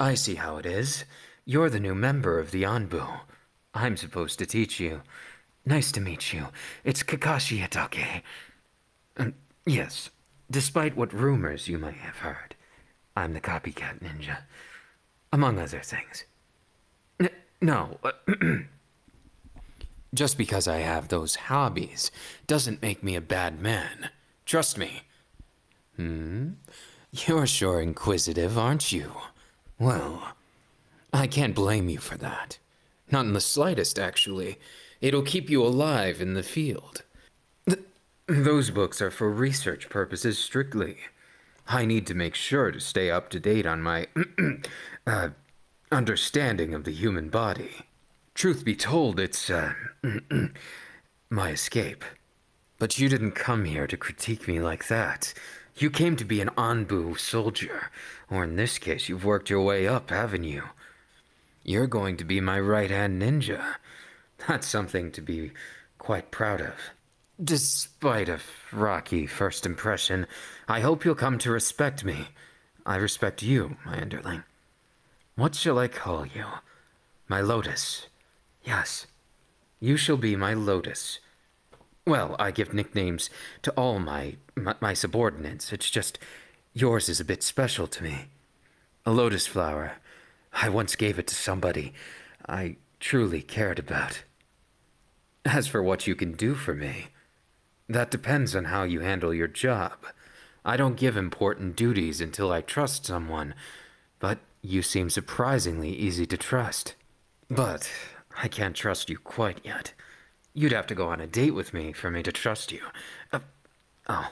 I see how it is. You're the new member of the Anbu. I'm supposed to teach you. Nice to meet you. It's Kakashi Hatake. Um, yes, despite what rumors you might have heard, I'm the copycat ninja. Among other things. N- no. Just because I have those hobbies doesn't make me a bad man. Trust me. Hmm? You're sure inquisitive, aren't you? Well, I can't blame you for that. Not in the slightest, actually. It'll keep you alive in the field. Th- those books are for research purposes strictly. I need to make sure to stay up to date on my uh, understanding of the human body. Truth be told, it's uh, my escape. But you didn't come here to critique me like that. You came to be an Anbu soldier, or in this case, you've worked your way up, haven't you? You're going to be my right hand ninja. That's something to be quite proud of. Despite a rocky first impression, I hope you'll come to respect me. I respect you, my underling. What shall I call you? My lotus. Yes, you shall be my lotus. Well, I give nicknames to all my, my, my subordinates. It's just yours is a bit special to me. A lotus flower. I once gave it to somebody I truly cared about. As for what you can do for me, that depends on how you handle your job. I don't give important duties until I trust someone, but you seem surprisingly easy to trust. But I can't trust you quite yet. You'd have to go on a date with me for me to trust you. Uh, oh.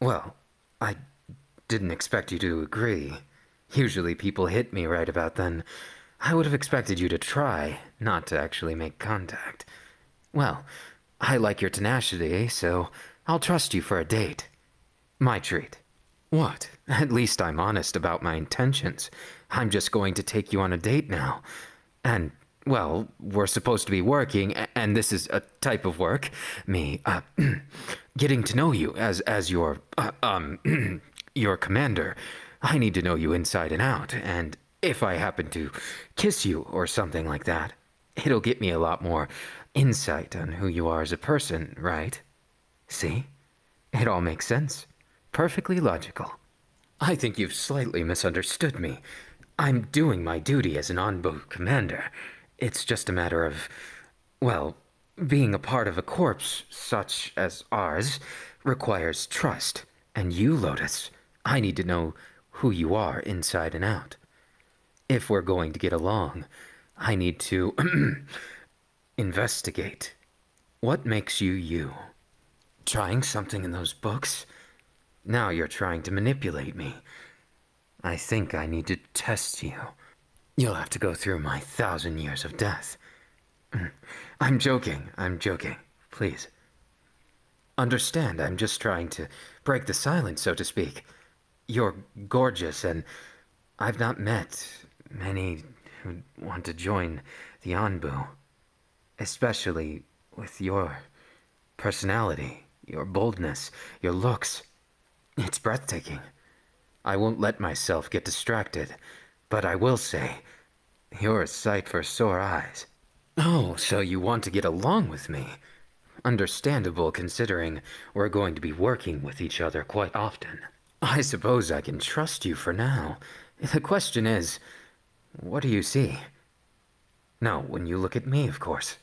Well, I didn't expect you to agree. Usually people hit me right about then. I would have expected you to try, not to actually make contact. Well, I like your tenacity, so I'll trust you for a date. My treat. What? At least I'm honest about my intentions. I'm just going to take you on a date now. And, well, we're supposed to be working, and this is a type of work. Me, uh, getting to know you as, as your, uh, um, your commander. I need to know you inside and out, and if I happen to kiss you or something like that, it'll get me a lot more insight on who you are as a person, right? See? It all makes sense. Perfectly logical. I think you've slightly misunderstood me. I'm doing my duty as an Anbu commander. It's just a matter of, well, being a part of a corps such as ours requires trust. And you, Lotus, I need to know who you are inside and out. If we're going to get along, I need to investigate. What makes you you? Trying something in those books? Now you're trying to manipulate me. I think I need to test you. You'll have to go through my thousand years of death. I'm joking, I'm joking. Please. Understand, I'm just trying to break the silence, so to speak. You're gorgeous, and I've not met many who want to join the Anbu. Especially with your personality, your boldness, your looks. It's breathtaking. I won't let myself get distracted, but I will say, you're a sight for sore eyes. Oh, so you want to get along with me? Understandable considering we're going to be working with each other quite often. I suppose I can trust you for now. The question is, what do you see? No, when you look at me, of course.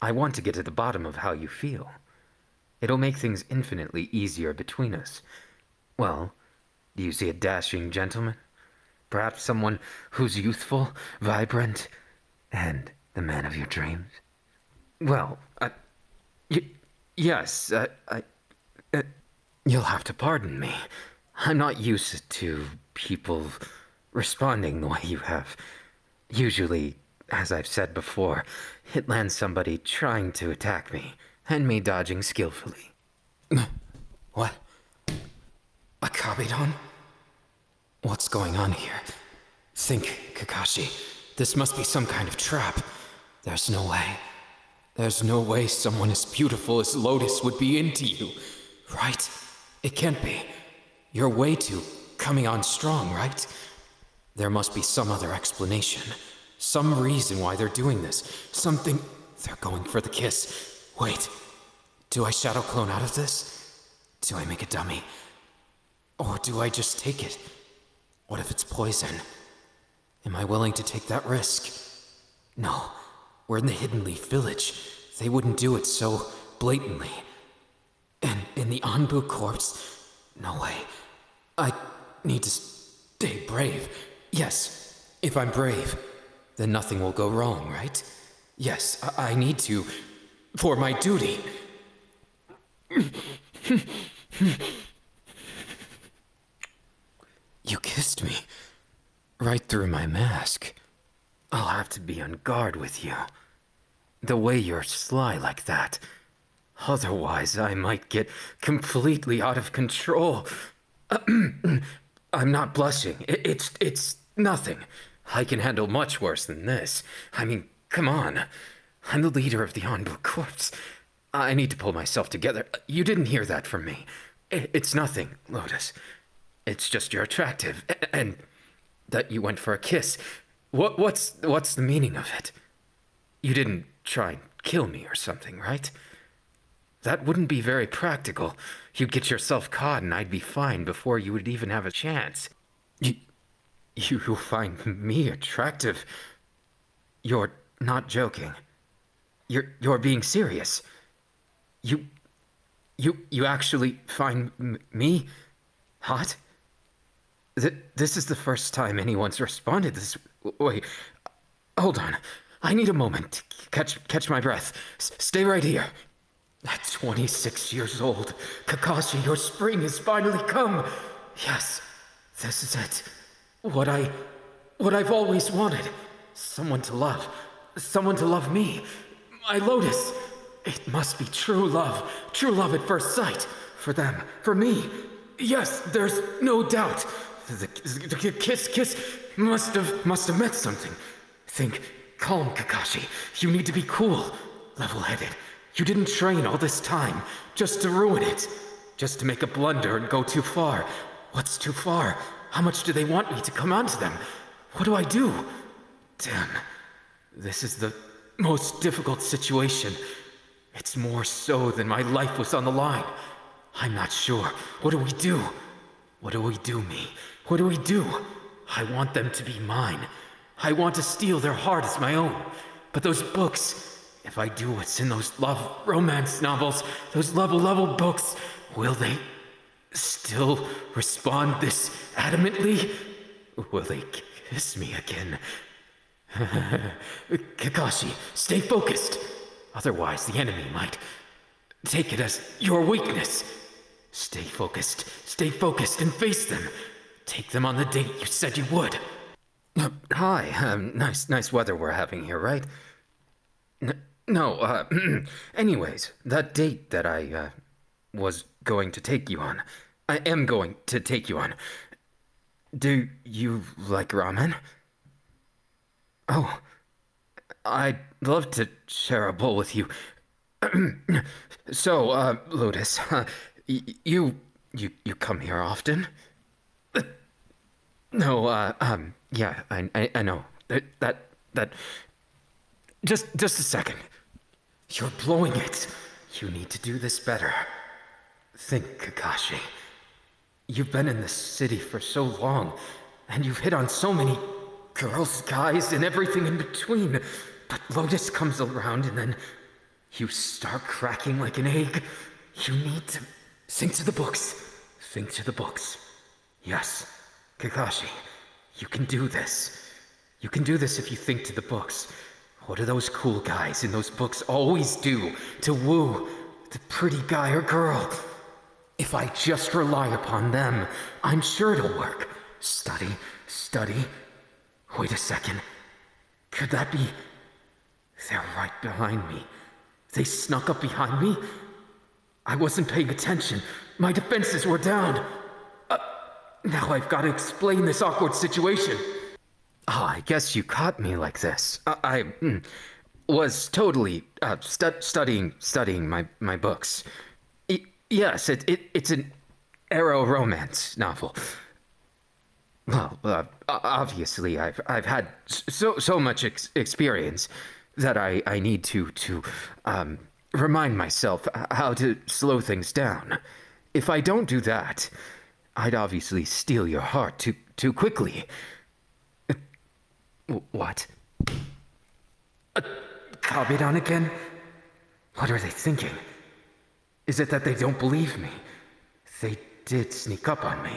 I want to get to the bottom of how you feel. It'll make things infinitely easier between us. Well, do you see a dashing gentleman? Perhaps someone who's youthful, vibrant, and the man of your dreams? Well, I. Y- yes, I. I uh, you'll have to pardon me. I'm not used to people responding the way you have. Usually, as I've said before, it lands somebody trying to attack me, and me dodging skillfully. What? A Kabedon? What's going on here? Think, Kakashi. This must be some kind of trap. There's no way. There's no way someone as beautiful as Lotus would be into you. Right? It can't be. You're way too coming on strong, right? There must be some other explanation. Some reason why they're doing this. Something. They're going for the kiss. Wait. Do I shadow clone out of this? Do I make a dummy? Or do I just take it? What if it's poison? Am I willing to take that risk? No. We're in the Hidden Leaf Village. They wouldn't do it so blatantly. And in the Anbu corpse? No way. I need to stay brave. Yes, if I'm brave, then nothing will go wrong, right? Yes, I, I need to. For my duty. you kissed me. Right through my mask. I'll have to be on guard with you. The way you're sly like that. Otherwise, I might get completely out of control. I'm not blushing. It's it's nothing. I can handle much worse than this. I mean, come on. I'm the leader of the Anbu Corps. I need to pull myself together. You didn't hear that from me. It's nothing, Lotus. It's just you're attractive, and that you went for a kiss. What what's what's the meaning of it? You didn't try and kill me or something, right? That wouldn't be very practical. You'd get yourself caught and I'd be fine before you would even have a chance. You, you find me attractive. You're not joking. You're, you're being serious. You, you, you actually find me hot? Th- this is the first time anyone's responded this. Wait, hold on. I need a moment. Catch, catch my breath. S- stay right here. At 26 years old, Kakashi, your spring has finally come. Yes, this is it. What I. what I've always wanted. Someone to love. Someone to love me. My Lotus. It must be true love. True love at first sight. For them. For me. Yes, there's no doubt. The, the kiss, kiss must have, must have meant something. Think, calm, Kakashi. You need to be cool, level headed. You didn't train all this time just to ruin it, just to make a blunder and go too far. What's too far? How much do they want me to come onto them? What do I do? Damn. This is the most difficult situation. It's more so than my life was on the line. I'm not sure. What do we do? What do we do, me? What do we do? I want them to be mine. I want to steal their heart as my own. But those books, if I do what's in those love romance novels, those level level books, will they still respond this adamantly? Will they kiss me again? Kakashi, stay focused. Otherwise, the enemy might take it as your weakness. Stay focused, stay focused, and face them. Take them on the date you said you would. Hi, um, nice, nice weather we're having here, right? N- no, uh, anyways, that date that I, uh, was going to take you on. I am going to take you on. Do you like ramen? Oh, I'd love to share a bowl with you. so, uh, Lotus, uh, you, you, you come here often? No, uh, um, yeah, I, I, I know. That, that, that, just, just a second. You're blowing it. You need to do this better. Think, Kakashi. You've been in this city for so long, and you've hit on so many girls, guys, and everything in between. But Lotus comes around, and then you start cracking like an egg. You need to think to the books. Think to the books. Yes, Kakashi, you can do this. You can do this if you think to the books. What do those cool guys in those books always do to woo the pretty guy or girl? If I just rely upon them, I'm sure it'll work. Study, study. Wait a second. Could that be. They're right behind me. They snuck up behind me? I wasn't paying attention. My defenses were down. Uh, now I've got to explain this awkward situation. Oh, I guess you caught me like this. I, I mm, was totally uh, stu- studying studying my, my books. Yes, it, it, it's an Ero romance novel. Well, uh, obviously, I've I've had so so much ex- experience that I I need to to um, remind myself how to slow things down. If I don't do that, I'd obviously steal your heart too too quickly. Uh, what? A Kabedon again? What are they thinking? Is it that they don't believe me? They did sneak up on me.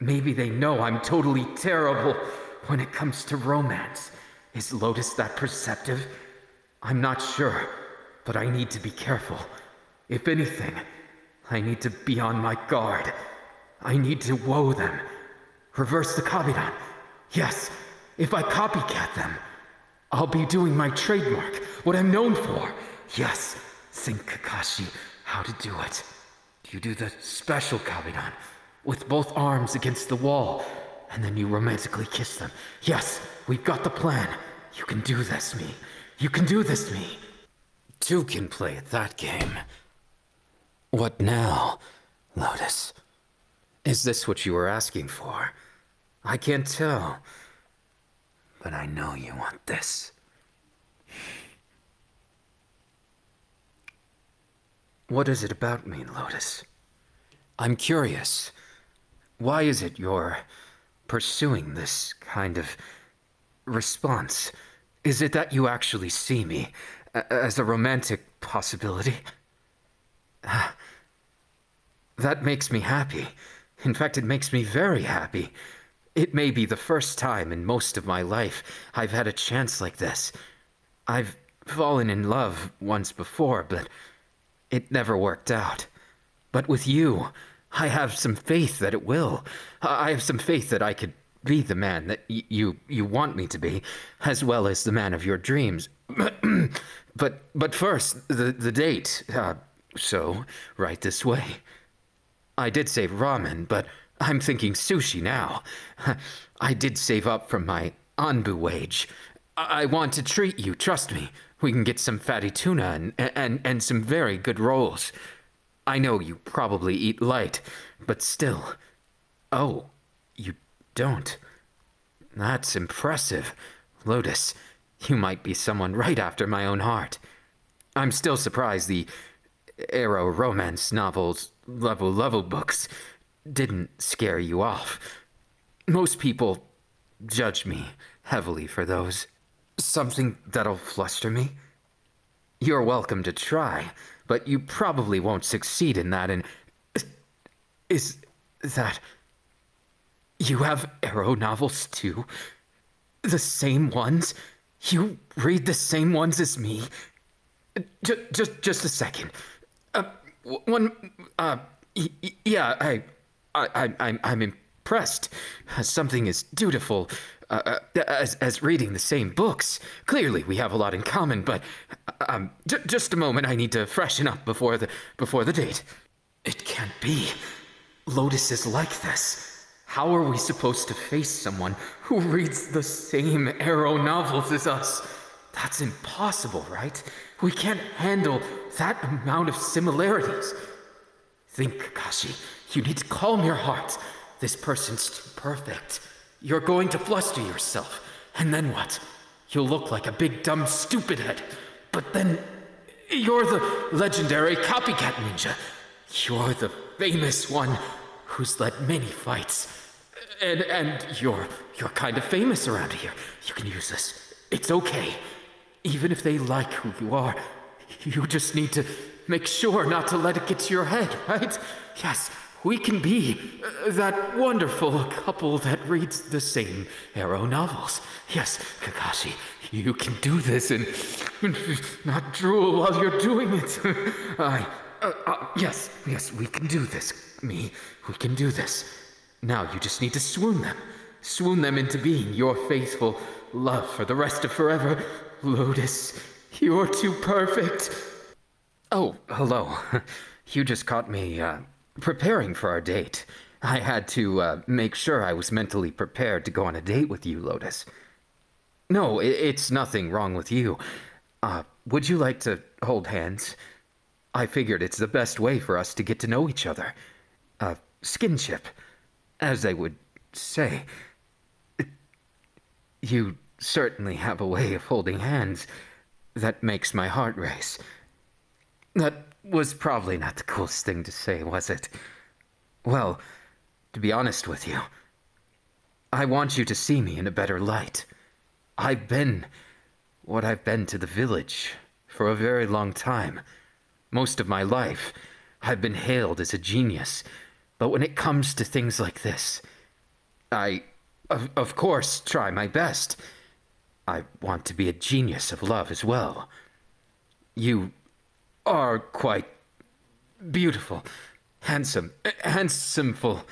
Maybe they know I'm totally terrible when it comes to romance. Is Lotus that perceptive? I'm not sure, but I need to be careful. If anything, I need to be on my guard. I need to woe them. Reverse the Kabedon. Yes, if I copycat them, I'll be doing my trademark, what I'm known for. Yes, think Kakashi how to do it. You do the special Kabedon with both arms against the wall, and then you romantically kiss them. Yes, we've got the plan. You can do this, me. You can do this, me. Two can play at that game. What now, Lotus? Is this what you were asking for? I can't tell. But I know you want this. What is it about me, Lotus? I'm curious. Why is it you're pursuing this kind of response? Is it that you actually see me as a romantic possibility? That makes me happy. In fact, it makes me very happy. It may be the first time in most of my life I've had a chance like this. I've fallen in love once before, but it never worked out. But with you, I have some faith that it will. I have some faith that I could be the man that y- you you want me to be, as well as the man of your dreams. but but first, the the date. Uh, so, right this way. I did save ramen, but I'm thinking sushi now. I did save up from my Anbu wage. I, I want to treat you, trust me. We can get some fatty tuna and, and, and some very good rolls. I know you probably eat light, but still. Oh, you don't. That's impressive. Lotus, you might be someone right after my own heart. I'm still surprised the Ero romance novels, level level books, didn't scare you off. Most people judge me heavily for those. Something that'll fluster me? You're welcome to try, but you probably won't succeed in that. And is that. You have Ero novels too? The same ones? You read the same ones as me? Just, just, just a second. Uh, one, uh, yeah, I, I, I'm, I'm impressed. Something as dutiful uh, uh, as, as reading the same books. Clearly, we have a lot in common, but um, j- just a moment. I need to freshen up before the before the date. It can't be. Lotus is like this. How are we supposed to face someone who reads the same Ero novels as us? That's impossible, right? We can't handle that amount of similarities. Think, Kakashi. You need to calm your heart. This person's too perfect. You're going to fluster yourself. And then what? You'll look like a big dumb stupid head. But then you're the legendary copycat ninja. You're the famous one who's led many fights. And and you're you're kind of famous around here. You can use this. It's okay. Even if they like who you are, you just need to make sure not to let it get to your head, right? Yes, we can be uh, that wonderful couple that reads the same Ero novels. Yes, Kakashi, you can do this and not drool while you're doing it. I, uh, uh, yes, yes, we can do this, me. We can do this. Now you just need to swoon them. Swoon them into being your faithful love for the rest of forever. Lotus, you're too perfect. Oh, hello. You just caught me, uh, preparing for our date. I had to uh, make sure I was mentally prepared to go on a date with you, Lotus. No, it's nothing wrong with you. Uh, would you like to hold hands? I figured it's the best way for us to get to know each other. Uh, skinship, as they would say. You certainly have a way of holding hands that makes my heart race. That was probably not the coolest thing to say, was it? Well, to be honest with you, I want you to see me in a better light. I've been what I've been to the village for a very long time. Most of my life, I've been hailed as a genius. But when it comes to things like this, I, of, of course, try my best. I want to be a genius of love as well. You are quite beautiful, handsome, handsomeful.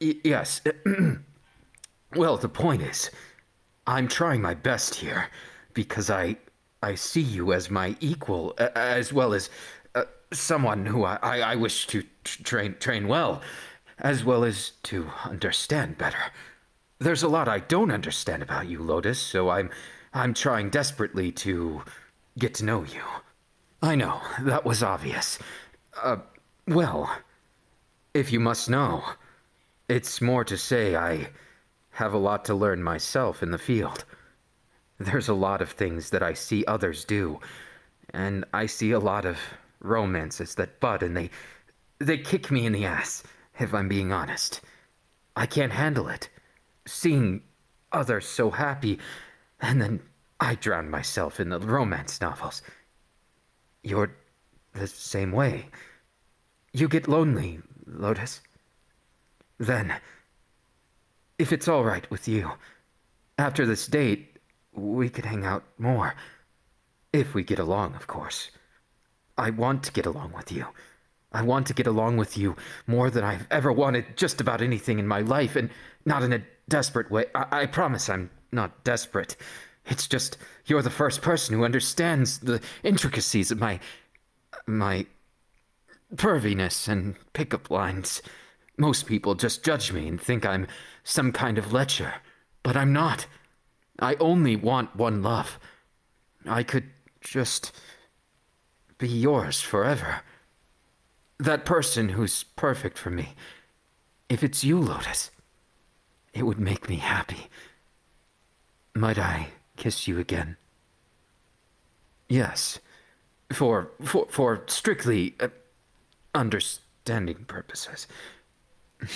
Yes. well, the point is, I'm trying my best here because I I see you as my equal, as well as uh, someone who I, I, I wish to train train well, as well as to understand better. There's a lot I don't understand about you, Lotus, so I'm I'm trying desperately to get to know you. I know, that was obvious. Uh, well, if you must know, it's more to say I have a lot to learn myself in the field. There's a lot of things that I see others do, and I see a lot of romances that bud and they they kick me in the ass, if I'm being honest. I can't handle it. Seeing others so happy, and then I drown myself in the romance novels. You're the same way. You get lonely, Lotus. Then, if it's all right with you, after this date, we could hang out more. If we get along, of course. I want to get along with you. I want to get along with you more than I've ever wanted just about anything in my life, and not in a desperate way. I, I promise I'm not desperate. It's just you're the first person who understands the intricacies of my. my. perviness and pickup lines. Most people just judge me and think I'm some kind of lecher, but I'm not. I only want one love. I could just be yours forever. That person who's perfect for me. If it's you, Lotus, it would make me happy. Might I kiss you again? Yes, for for for strictly uh, understanding purposes.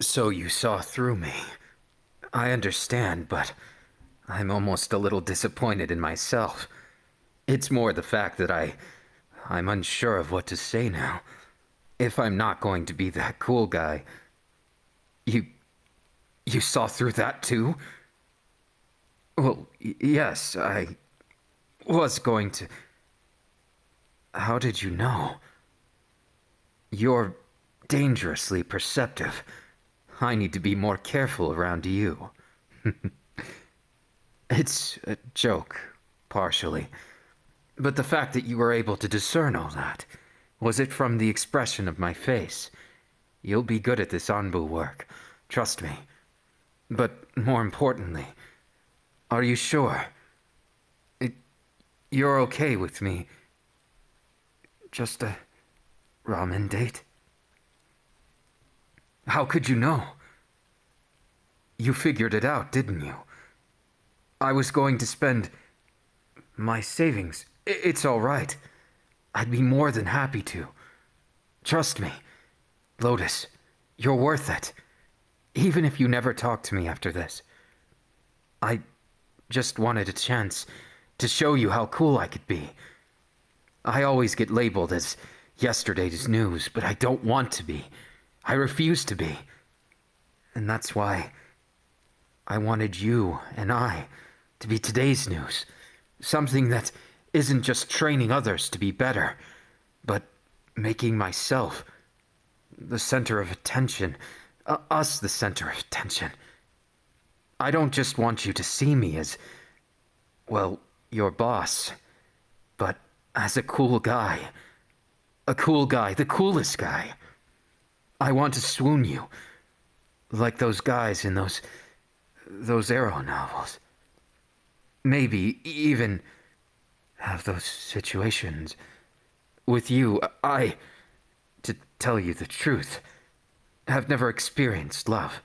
so you saw through me. I understand, but I'm almost a little disappointed in myself. It's more the fact that I. I'm unsure of what to say now. If I'm not going to be that cool guy. You. You saw through that too? Well, yes, I was going to. How did you know? You're dangerously perceptive. I need to be more careful around you. it's a joke, partially. But the fact that you were able to discern all that, was it from the expression of my face? You'll be good at this Anbu work, trust me. But more importantly, are you sure? It, you're okay with me? Just a ramen date? How could you know? You figured it out, didn't you? I was going to spend my savings. It's all right. I'd be more than happy to. Trust me, Lotus, you're worth it. Even if you never talk to me after this. I just wanted a chance to show you how cool I could be. I always get labeled as yesterday's news, but I don't want to be. I refuse to be. And that's why I wanted you and I to be today's news. Something that isn't just training others to be better, but making myself the center of attention, uh, us the center of attention. I don't just want you to see me as, well, your boss, but as a cool guy. A cool guy, the coolest guy. I want to swoon you. Like those guys in those. those Ero novels. Maybe even have those situations. With you, I. to tell you the truth. have never experienced love.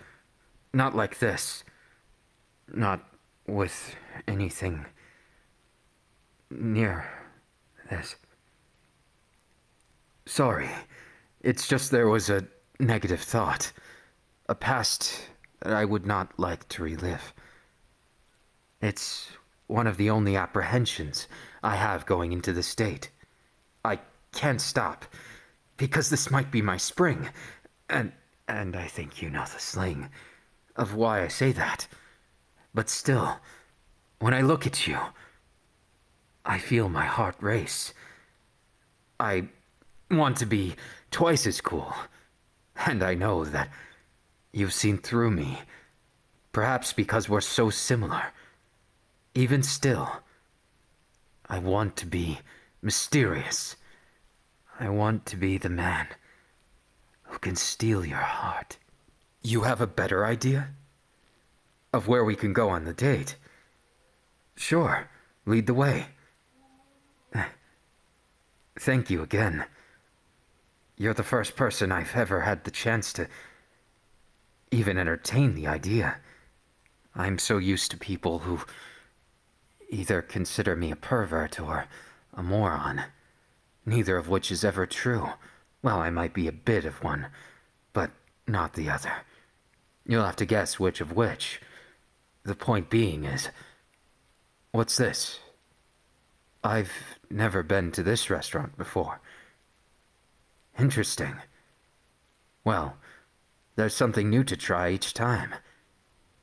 Not like this. Not with anything near this. Sorry. It's just there was a negative thought. A past that I would not like to relive. It's one of the only apprehensions I have going into the state. I can't stop, because this might be my spring, and and I think you know the sling of why I say that. But still, when I look at you, I feel my heart race. I want to be twice as cool, and I know that you've seen through me, perhaps because we're so similar. Even still, I want to be mysterious. I want to be the man who can steal your heart. You have a better idea? Of where we can go on the date? Sure, lead the way. Thank you again. You're the first person I've ever had the chance to even entertain the idea. I'm so used to people who either consider me a pervert or a moron, neither of which is ever true. Well, I might be a bit of one, but not the other. You'll have to guess which of which. The point being is. What's this? I've never been to this restaurant before. Interesting. Well, there's something new to try each time.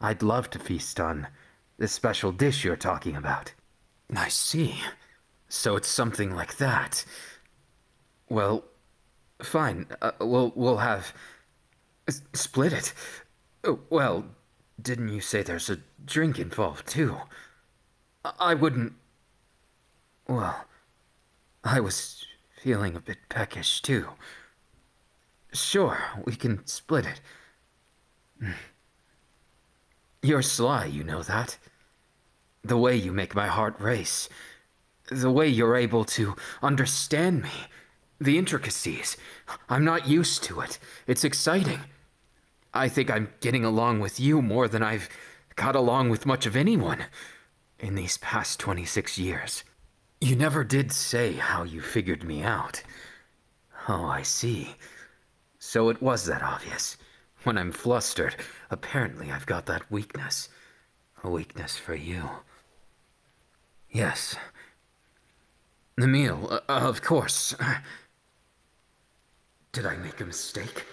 I'd love to feast on the special dish you're talking about. I see. So it's something like that. Well, fine. Uh, we'll we'll have split it. Uh, well, didn't you say there's a drink involved too? I, wouldn't. Well, I was feeling a bit peckish too. Sure, we can split it. You're sly, you know that. The way you make my heart race. The way you're able to understand me. The intricacies. I'm not used to it. It's exciting. I think I'm getting along with you more than I've got along with much of anyone in these past 26 years. You never did say how you figured me out. Oh, I see. So it was that obvious. When I'm flustered, apparently I've got that weakness. A weakness for you. Yes. The meal, uh, of course. Did I make a mistake?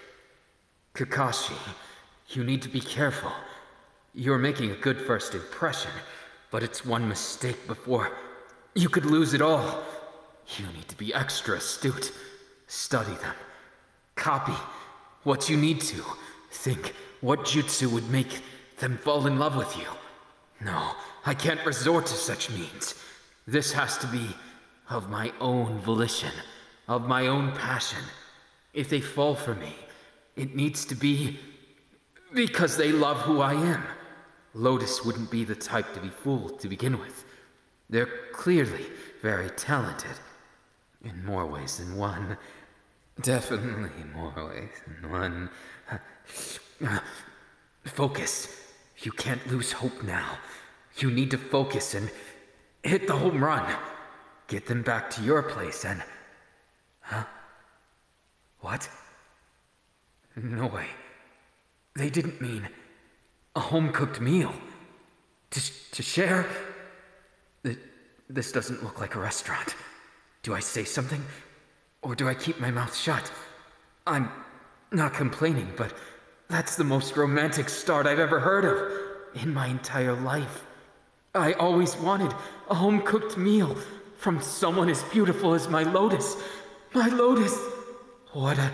Kakashi, you need to be careful. You're making a good first impression, but it's one mistake before you could lose it all. You need to be extra astute. Study them. Copy what you need to. Think what jutsu would make them fall in love with you. No, I can't resort to such means. This has to be of my own volition, of my own passion. If they fall for me, it needs to be because they love who I am. Lotus wouldn't be the type to be fooled to begin with. They're clearly very talented. In more ways than one. Definitely more ways than one. Focus. You can't lose hope now. You need to focus and hit the home run. Get them back to your place and. Huh? What? No way. They didn't mean a home cooked meal. To, to share? This doesn't look like a restaurant. Do I say something? Or do I keep my mouth shut? I'm not complaining, but that's the most romantic start I've ever heard of in my entire life. I always wanted a home cooked meal from someone as beautiful as my Lotus. My Lotus! What a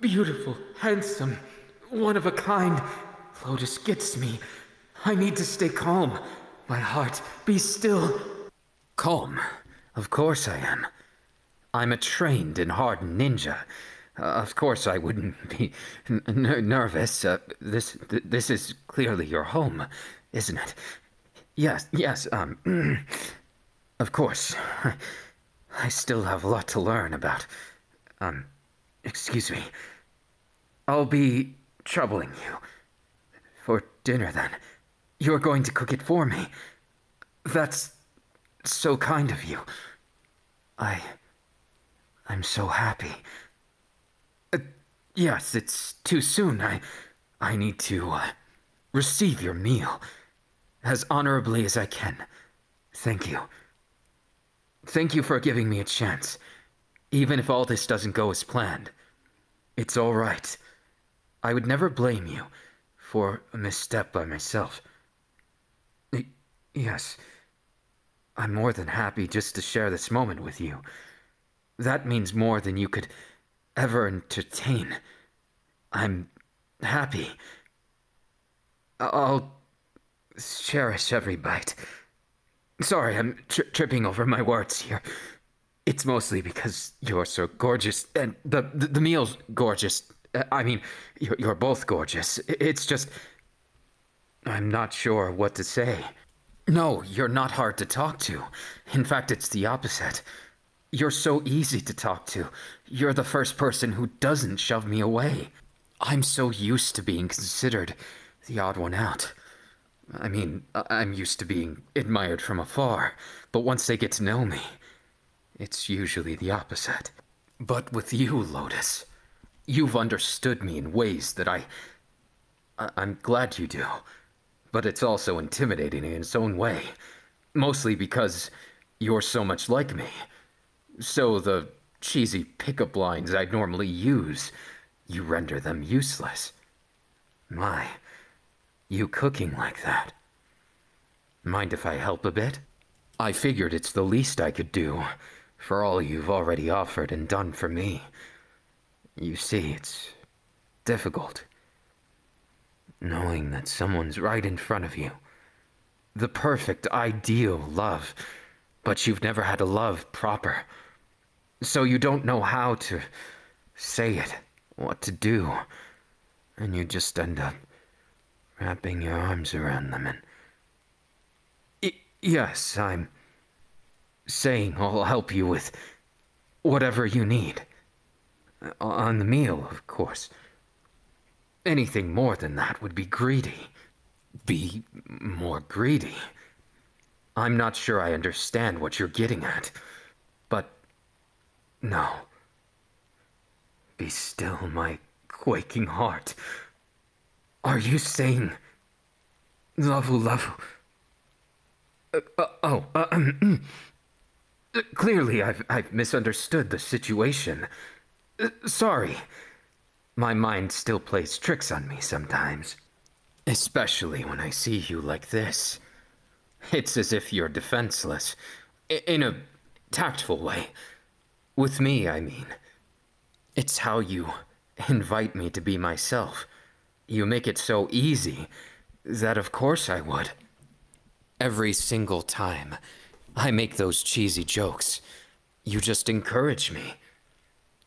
beautiful, handsome, one of a kind. Lotus gets me. I need to stay calm. My heart, be still. Calm? Of course I am. I'm a trained and hardened ninja. Uh, of course I wouldn't be nervous. Uh, this th this is clearly your home, isn't it? Yes, yes, um, of course. I still have a lot to learn about, um, excuse me. I'll be troubling you. For dinner, then. You're going to cook it for me. That's so kind of you. I. I'm so happy. Uh, yes, it's too soon. I. I need to, uh, receive your meal as honorably as I can. Thank you. Thank you for giving me a chance, even if all this doesn't go as planned. It's all right. I would never blame you for a misstep by myself. Y- yes, I'm more than happy just to share this moment with you. That means more than you could ever entertain. I'm happy. I'll cherish every bite. Sorry, I'm tri- tripping over my words here. It's mostly because you're so gorgeous, and the the, the meal's gorgeous. Uh, I mean, you're, you're both gorgeous. It's just. I'm not sure what to say. No, you're not hard to talk to. In fact, it's the opposite. You're so easy to talk to. You're the first person who doesn't shove me away. I'm so used to being considered the odd one out. I mean, I'm used to being admired from afar, but once they get to know me, it's usually the opposite. But with you, Lotus, you've understood me in ways that I. I- I'm glad you do. But it's also intimidating in its own way. Mostly because you're so much like me. So the cheesy pickup lines I'd normally use, you render them useless. My, you cooking like that. Mind if I help a bit? I figured it's the least I could do, for all you've already offered and done for me. You see, it's difficult. Knowing that someone's right in front of you. The perfect, ideal love, but you've never had a love proper. So you don't know how to say it, what to do, and you just end up wrapping your arms around them and. Yes, I'm saying I'll help you with whatever you need. On the meal, of course. Anything more than that would be greedy. Be more greedy. I'm not sure I understand what you're getting at, but no. Be still, my quaking heart. Are you saying. Lavu Lavu? Uh, uh, oh, uh, clearly I've, I've misunderstood the situation. Uh, sorry. My mind still plays tricks on me sometimes. Especially when I see you like this. It's as if you're defenseless. In a tactful way. With me, I mean. It's how you invite me to be myself. You make it so easy that of course I would. Every single time I make those cheesy jokes, you just encourage me.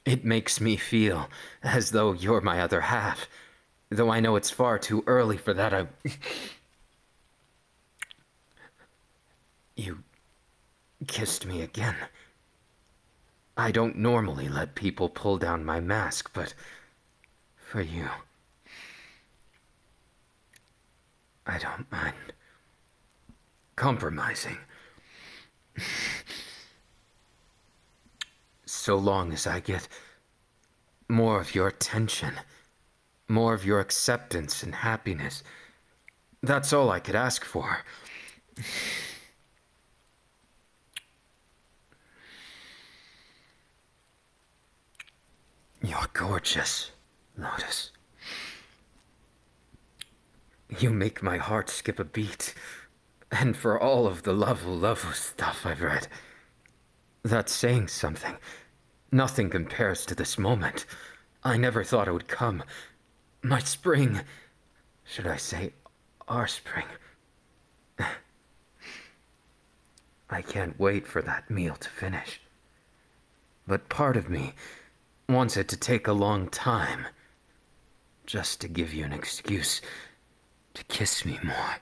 It makes me feel as though you're my other half, though I know it's far too early for that. I. you kissed me again. I don't normally let people pull down my mask, but for you, I don't mind compromising. so long as I get more of your attention, more of your acceptance and happiness. That's all I could ask for. You're gorgeous, Lotus. You make my heart skip a beat. And for all of the lovely, lovely stuff I've read, that's saying something. Nothing compares to this moment. I never thought it would come. My spring. Should I say, our spring? I can't wait for that meal to finish. But part of me wants it to take a long time. Just to give you an excuse to kiss me more.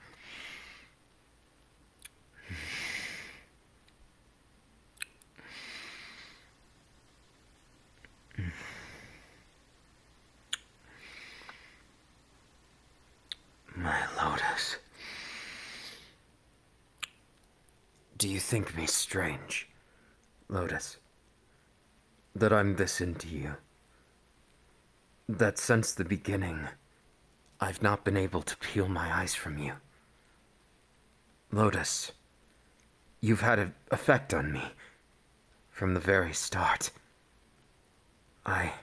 My Lotus. Do you think me strange, Lotus? That I'm this into you? That since the beginning, I've not been able to peel my eyes from you. Lotus, you've had an effect on me from the very start. I.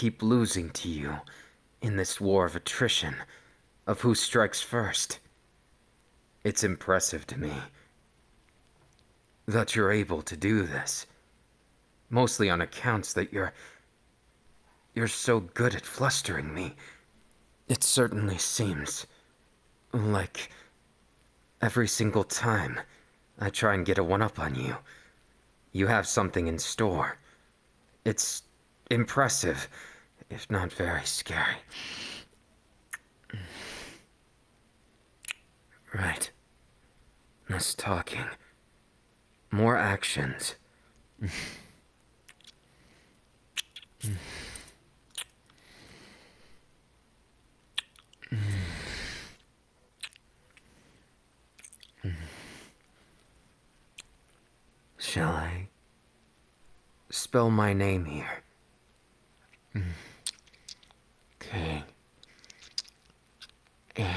keep losing to you in this war of attrition of who strikes first. It's impressive to me that you're able to do this. Mostly on accounts that you're. You're so good at flustering me. It certainly seems like every single time I try and get a one up on you, you have something in store. It's impressive, if not very scary. Right. Less talking. More actions. Shall I spell my name here? Okay. Okay.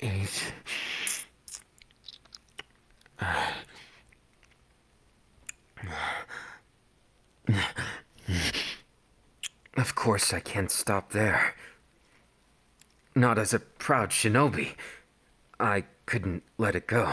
Eight. Of course, I can't stop there. Not as a proud shinobi. I couldn't let it go.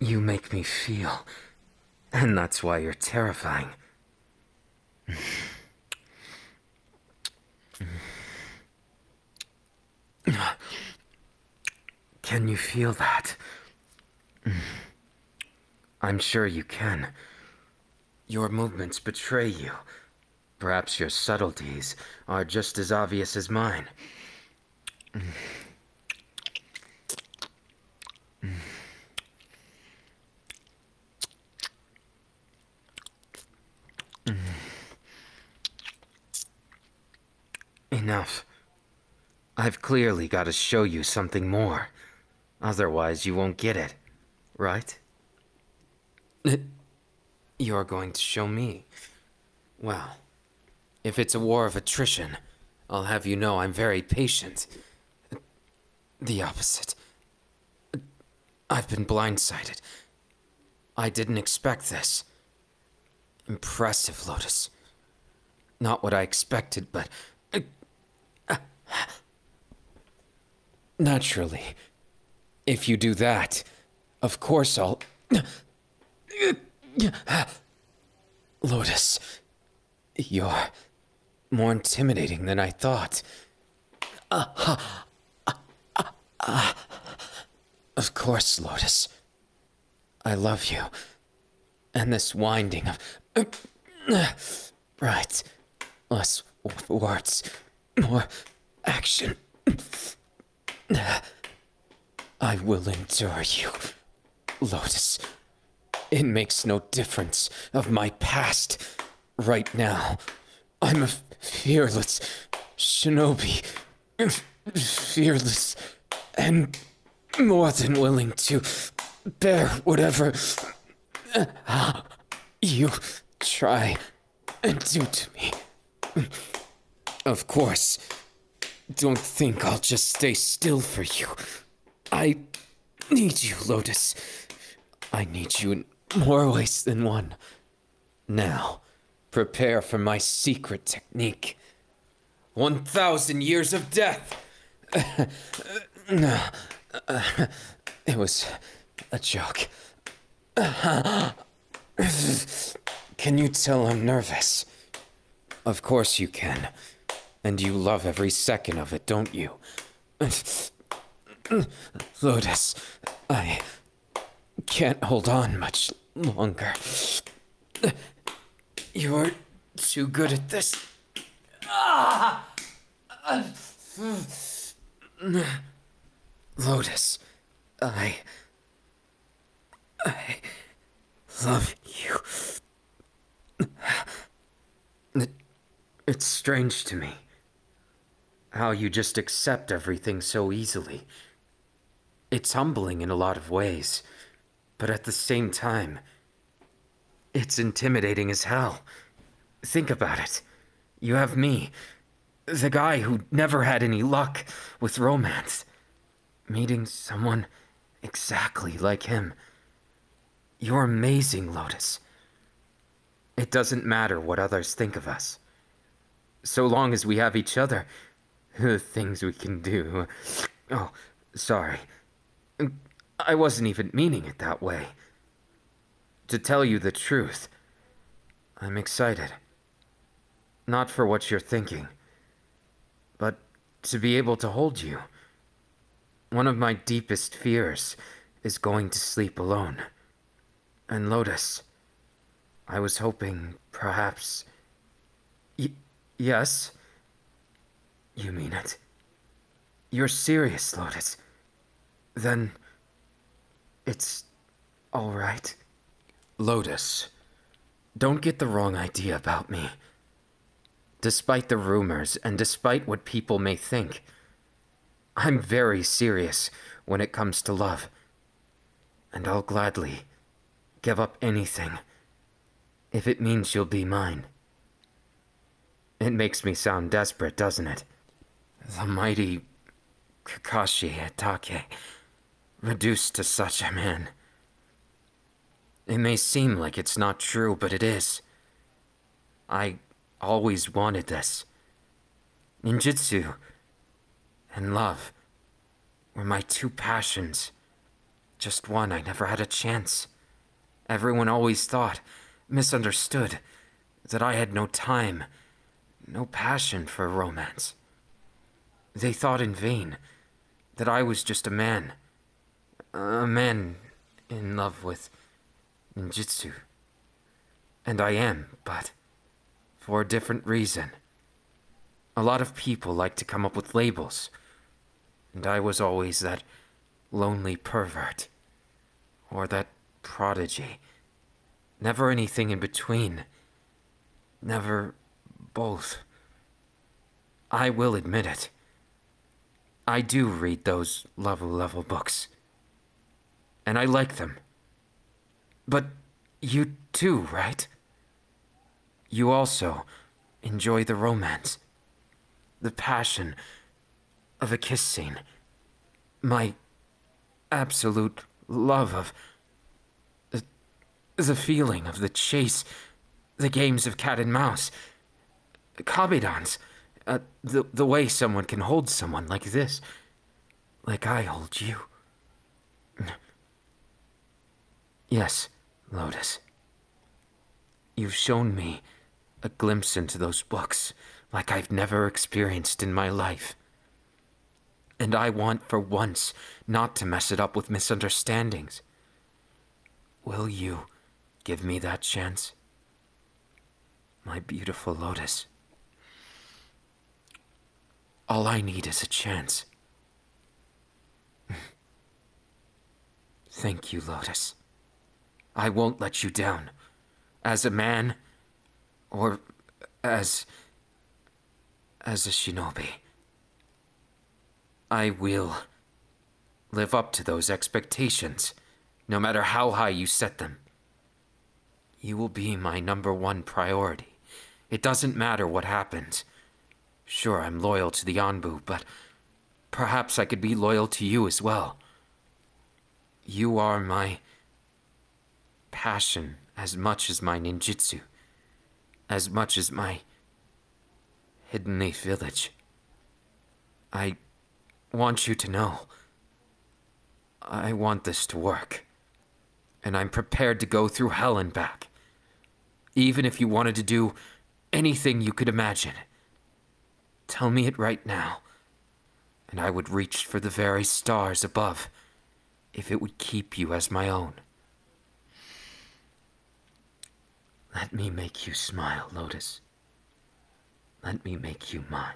You make me feel. And that's why you're terrifying. Can you feel that? I'm sure you can. Your movements betray you. Perhaps your subtleties are just as obvious as mine. Enough. I've clearly got to show you something more. Otherwise, you won't get it. Right? You're going to show me. Well, if it's a war of attrition, I'll have you know I'm very patient. The opposite. I've been blindsided. I didn't expect this. Impressive, Lotus. Not what I expected, but. Naturally. If you do that, of course I'll. Lotus, you're more intimidating than I thought. Of course, Lotus. I love you. And this winding of. Right. Less words, more action. I will endure you, Lotus. It makes no difference of my past. Right now, I'm a fearless shinobi. Fearless and more than willing to bear whatever you try and do to me. Of course, don't think I'll just stay still for you. I need you, Lotus. I need you in more ways than one. Now, prepare for my secret technique. 1,000 years of death! it was a joke. Can you tell I'm nervous? Of course you can. And you love every second of it, don't you? Lotus, I can't hold on much longer. You're too good at this. Lotus, I. I love you. It, it's strange to me how you just accept everything so easily. It's humbling in a lot of ways, but at the same time, it's intimidating as hell. Think about it. You have me, the guy who never had any luck with romance, meeting someone exactly like him. You're amazing, Lotus. It doesn't matter what others think of us. So long as we have each other, the things we can do. Oh, sorry. I wasn't even meaning it that way. To tell you the truth, I'm excited. Not for what you're thinking, but to be able to hold you. One of my deepest fears is going to sleep alone. And Lotus, I was hoping perhaps. Y- yes? You mean it? You're serious, Lotus? Then. It's. alright. Lotus, don't get the wrong idea about me. Despite the rumors and despite what people may think, I'm very serious when it comes to love. And I'll gladly give up anything if it means you'll be mine. It makes me sound desperate, doesn't it? The mighty Kakashi Hatake, reduced to such a man. It may seem like it's not true, but it is. I always wanted this. Ninjutsu and love were my two passions. Just one, I never had a chance. Everyone always thought, misunderstood, that I had no time, no passion for romance. They thought in vain that I was just a man. A man in love with ninjutsu. And I am, but for a different reason. A lot of people like to come up with labels, and I was always that lonely pervert, or that prodigy. Never anything in between. Never both. I will admit it. I do read those level level books. And I like them. But you too, right? You also enjoy the romance, the passion of a kiss scene, my absolute love of the, the feeling of the chase, the games of cat and mouse, kabedons, uh, the, the way someone can hold someone like this, like I hold you. Yes, Lotus. You've shown me a glimpse into those books like I've never experienced in my life. And I want for once not to mess it up with misunderstandings. Will you give me that chance? My beautiful Lotus. All I need is a chance. Thank you, Lotus. I won't let you down. As a man, or as. as a shinobi. I will live up to those expectations, no matter how high you set them. You will be my number one priority. It doesn't matter what happens. Sure, I'm loyal to the Anbu, but perhaps I could be loyal to you as well. You are my passion as much as my ninjutsu, as much as my hidden village. I want you to know. I want this to work. And I'm prepared to go through hell and back. Even if you wanted to do anything you could imagine. Tell me it right now. and I would reach for the very stars above if it would keep you as my own. Let me make you smile, Lotus. Let me make you mine.